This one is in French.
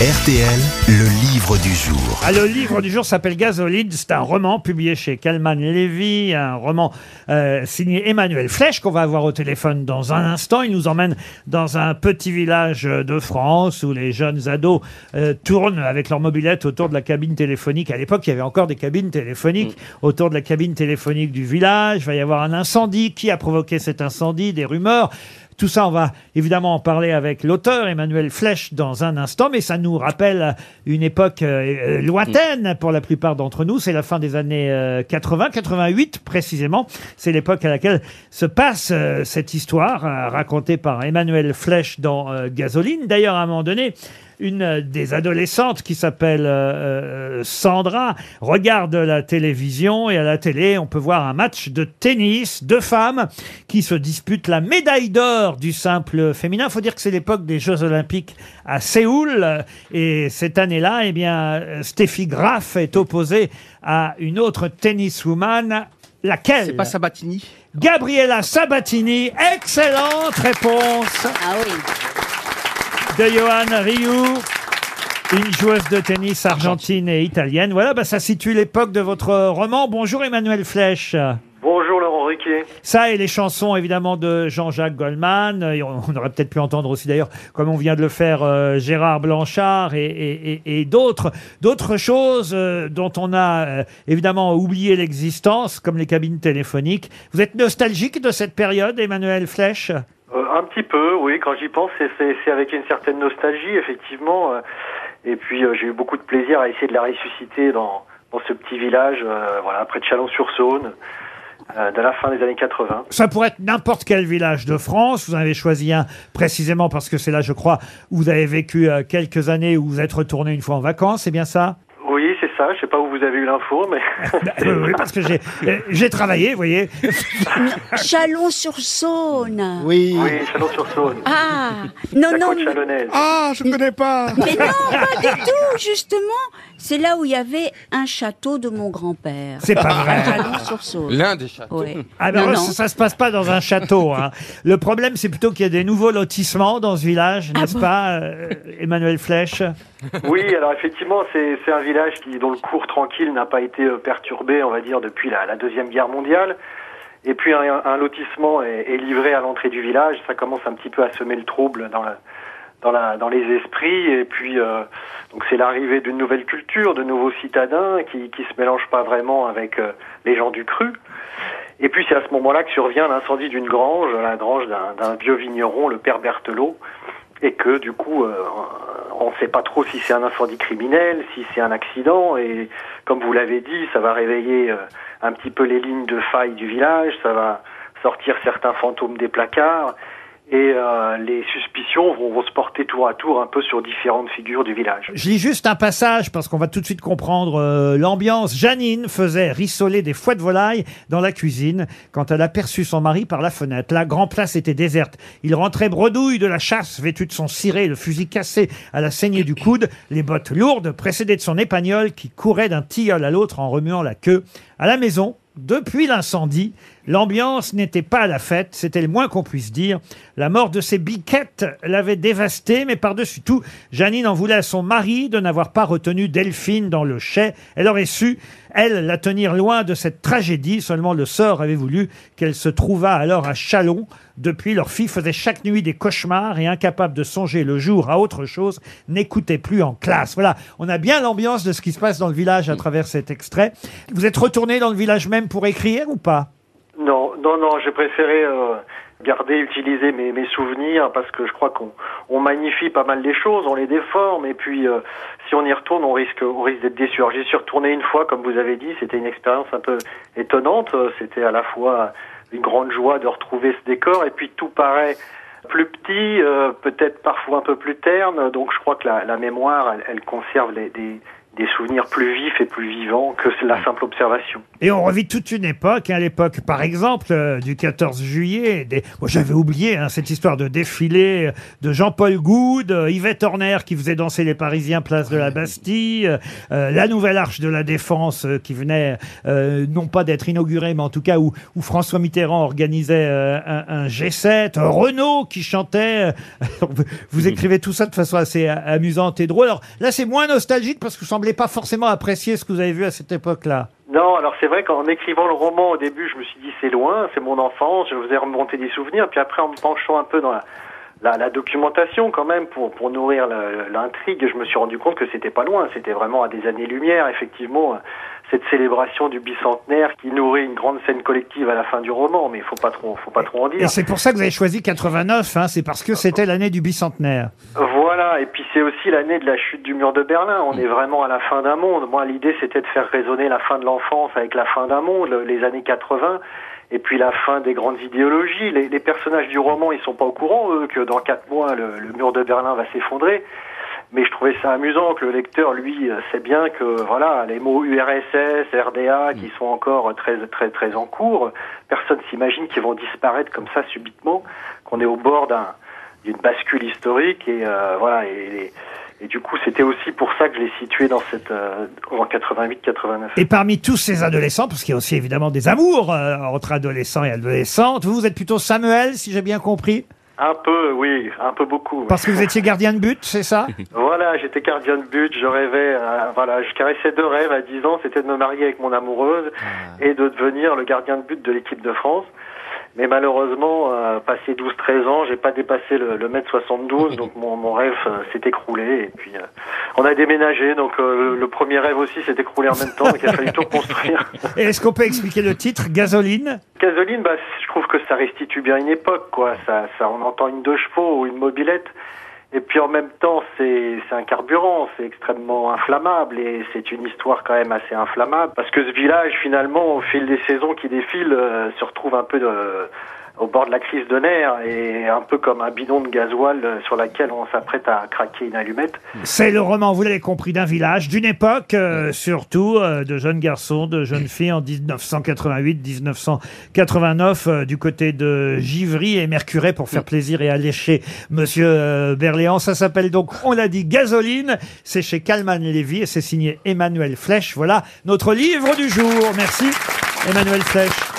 RTL, le livre du jour. Ah, le livre du jour s'appelle Gasoline. C'est un roman publié chez Kalman Levy, un roman euh, signé Emmanuel Flèche qu'on va avoir au téléphone dans un instant. Il nous emmène dans un petit village de France où les jeunes ados euh, tournent avec leur mobilette autour de la cabine téléphonique. À l'époque, il y avait encore des cabines téléphoniques autour de la cabine téléphonique du village. Il va y avoir un incendie. Qui a provoqué cet incendie? Des rumeurs. Tout ça, on va évidemment en parler avec l'auteur Emmanuel Flèche dans un instant, mais ça nous rappelle une époque euh, euh, lointaine pour la plupart d'entre nous. C'est la fin des années euh, 80, 88 précisément. C'est l'époque à laquelle se passe euh, cette histoire euh, racontée par Emmanuel Flèche dans euh, Gasoline. D'ailleurs, à un moment donné, une des adolescentes qui s'appelle euh, euh, Sandra regarde la télévision et à la télé on peut voir un match de tennis deux femmes qui se disputent la médaille d'or du simple féminin. Il faut dire que c'est l'époque des Jeux Olympiques à Séoul et cette année-là, eh bien, Steffi Graf est opposée à une autre tenniswoman. Laquelle? C'est pas Sabatini? Gabriela Sabatini. Excellente réponse Ah oui. De Johan Rioux. Une joueuse de tennis argentine et italienne. Voilà, bah, ça situe l'époque de votre roman. Bonjour Emmanuel Flèche. Bonjour Laurent Ruquier. Ça et les chansons évidemment de Jean-Jacques Goldman. Et on on aurait peut-être pu entendre aussi d'ailleurs, comme on vient de le faire, euh, Gérard Blanchard et, et- et- et d'autres, d'autres choses euh, dont on a euh, évidemment oublié l'existence, comme les cabines téléphoniques. Vous êtes nostalgique de cette période, Emmanuel Flèche Euh, un petit peu, oui, quand j'y pense, c'est- avec une certaine nostalgie, effectivement. euh, et puis euh, j'ai eu beaucoup de plaisir à essayer de la ressusciter dans, dans ce petit village, euh, voilà, près de Chalon-sur-Saône, euh, de la fin des années 80. Ça pourrait être n'importe quel village de France. Vous en avez choisi un précisément parce que c'est là, je crois, où vous avez vécu quelques années, où vous êtes retourné une fois en vacances. C'est bien ça? Oui, c'est ça, je sais pas où vous avez eu l'info, mais... Oui, parce que j'ai j'ai travaillé, vous voyez. Chalon-sur-Saône. Oui. oui, Chalon-sur-Saône. Ah non la non côte mais, chalonnaise. Ah, je connais pas. mais non pas du tout justement. C'est là où il y avait un château de mon grand-père. C'est pas vrai. Chalon-sur-Saône. L'un des châteaux. Oui. Ah ben, Non, non. Ça, se passe pas dans un château. hein. Le problème, c'est plutôt qu'il y a des nouveaux lotissements dans ce village, Ah n'est-ce bon pas, euh, Emmanuel Flèche? Oui, alors effectivement, c'est c'est un village qui, dont le cours tranquille n'a pas été euh, perturbé, on va dire, depuis la, Deuxième Guerre mondiale. Et puis un, lotissement est, livré à l'entrée du village. Ça commence un petit peu à semer le trouble dans, les esprits. Et puis, euh, donc c'est l'arrivée d'une nouvelle culture, de nouveaux citadins qui qui se mélangent pas vraiment avec euh, les gens du cru. Et puis c'est à ce moment-là que survient l'incendie d'une grange, la grange d'un vieux vigneron, le père Berthelot, et que du coup, on ne sait pas trop si c'est un incendie criminel, si c'est un accident, et comme vous l'avez dit, ça va réveiller euh, un petit peu les lignes de faille du village, ça va sortir certains fantômes des placards, et euh, les suspicions vont, vont se porter tour à tour un peu sur différentes figures du village. Je lis juste un passage parce qu'on va tout de suite comprendre euh, l'ambiance. Janine faisait rissoler des foies de volaille dans la cuisine quand elle aperçut son mari par la fenêtre. La grand place était déserte. Il rentrait bredouille de la chasse, vêtu de son ciré, le fusil cassé à la saignée du coude, les bottes lourdes, précédées de son épagnol qui courait d'un tilleul à l'autre en remuant la queue. À la maison, depuis l'incendie, l'ambiance n'était pas à la fête, c'était le moins qu'on puisse dire. La mort de ses biquettes l'avait dévastée, mais par-dessus tout, Janine en voulait à son mari de n'avoir pas retenu Delphine dans le chai. Elle aurait su, elle, la tenir loin de cette tragédie, seulement le sort avait voulu qu'elle se trouvât alors à Chalon. Depuis, leur fille faisait chaque nuit des cauchemars et incapable de songer le jour à autre chose, n'écoutait plus en classe. Voilà, on a bien l'ambiance de ce qui se passe dans le village à travers cet extrait. Vous êtes retourné dans le village même pour écrire ou pas? Non, non, non, j'ai préféré euh, garder, utiliser mes, mes souvenirs parce que je crois qu'on on magnifie pas mal les choses, on les déforme et puis euh, si on y retourne, on risque, on risque d'être déçu. Alors j'y suis retourné une fois, comme vous avez dit, c'était une expérience un peu étonnante. Euh, C'était à la fois une grande joie de retrouver ce décor et puis tout paraît plus petit, euh, peut-être parfois un peu plus terne. Donc je crois que la, la mémoire, elle, elle conserve les, des, des souvenirs plus vifs et plus vivants que la simple observation. Et on revit toute une époque, à l'époque, par exemple, euh, du 14 juillet. Des... Moi, j'avais oublié hein, cette histoire de défilé euh, de Jean-Paul Goude, euh, Yvette Horner qui faisait danser les Parisiens place de la Bastille, euh, la nouvelle arche de la Défense qui venait euh, non pas d'être inaugurée, mais en tout cas où, où François Mitterrand organisait euh, un, un G7, euh, Renault qui chantait. euh, vous écrivez tout ça de façon assez amusante et drôle. Alors là, c'est moins nostalgique parce que vous semblez pas forcément apprécier ce que vous avez vu à cette époque-là. Non, alors c'est vrai qu'en écrivant le roman au début, je me suis dit c'est loin, c'est mon enfance, je vous ai remonté des souvenirs, puis après en me penchant un peu dans la, la, documentation quand même pour, pour nourrir l'intrigue, je me suis rendu compte que c'était pas loin, c'était vraiment à des années-lumière, effectivement, cette célébration du bicentenaire qui nourrit une grande scène collective à la fin du roman, mais il faut pas trop, faut pas trop en dire. Et c'est pour ça que vous avez choisi 89, hein, c'est parce que c'était l'année du bicentenaire. Voilà, et puis c'est aussi l'année de la chute du mur de Berlin. On est vraiment à la fin d'un monde. Moi, l'idée, c'était de faire résonner la fin de l'enfance avec la fin d'un monde, le- les années 80, et puis la fin des grandes idéologies. Les, les personnages du roman, ils sont pas au courant, eux, que dans quatre mois, le, le mur de Berlin va s'effondrer. Mais je trouvais ça amusant que le lecteur, lui, euh, sait bien que voilà, les mots URSS, RDA, qui sont encore très très très en cours, personne s'imagine qu'ils vont disparaître comme ça subitement, qu'on est au bord d'un d'une bascule historique et euh, voilà et, et, du coup c'était aussi pour ça que je l'ai situé dans cette euh, en 88-89. Et parmi tous ces adolescents, parce qu'il y a aussi évidemment des amours euh, entre adolescents et adolescentes, vous, vous êtes plutôt Samuel, si j'ai bien compris, Un peu, oui, un peu beaucoup. parce que vous étiez gardien de but, c'est ça Voilà, j'étais gardien de but, je rêvais, euh, voilà, je caressais deux rêves à 10 ans, c'était de me marier avec mon amoureuse et de devenir le gardien de but de l'équipe de France. Mais malheureusement, euh, passé 12-13 ans, j'ai pas dépassé le, le mètre 72, donc mon, mon rêve euh, s'est écroulé. Et puis, euh, on a déménagé, donc euh, le, premier rêve aussi s'est écroulé en même temps, donc il a fallu tout reconstruire. Et est-ce qu'on peut expliquer le titre, Gasoline? Gasoline, bah, je trouve que ça restitue bien une époque, quoi. Ça, ça, on entend une deux chevaux ou une mobilette. Et puis en même temps, c'est c'est un carburant, c'est extrêmement inflammable et c'est une histoire quand même assez inflammable parce que ce village, finalement, au fil des saisons qui défilent, euh, se retrouve un peu de- au bord de la crise de nerfs et un peu comme un bidon de gasoil euh, sur laquelle on s'apprête à craquer une allumette. C'est le roman, vous l'avez compris, d'un village, d'une époque, euh, surtout, euh, de jeunes garçons, de jeunes filles en 1988-1989, euh, du côté de Givry et Mercuret pour faire plaisir et allécher Monsieur euh, Berléand. Ça s'appelle donc, on l'a dit, Gasoline. C'est chez Calman Lévy et c'est signé Emmanuel Flèche. Voilà notre livre du jour. Merci, Emmanuel Flèche.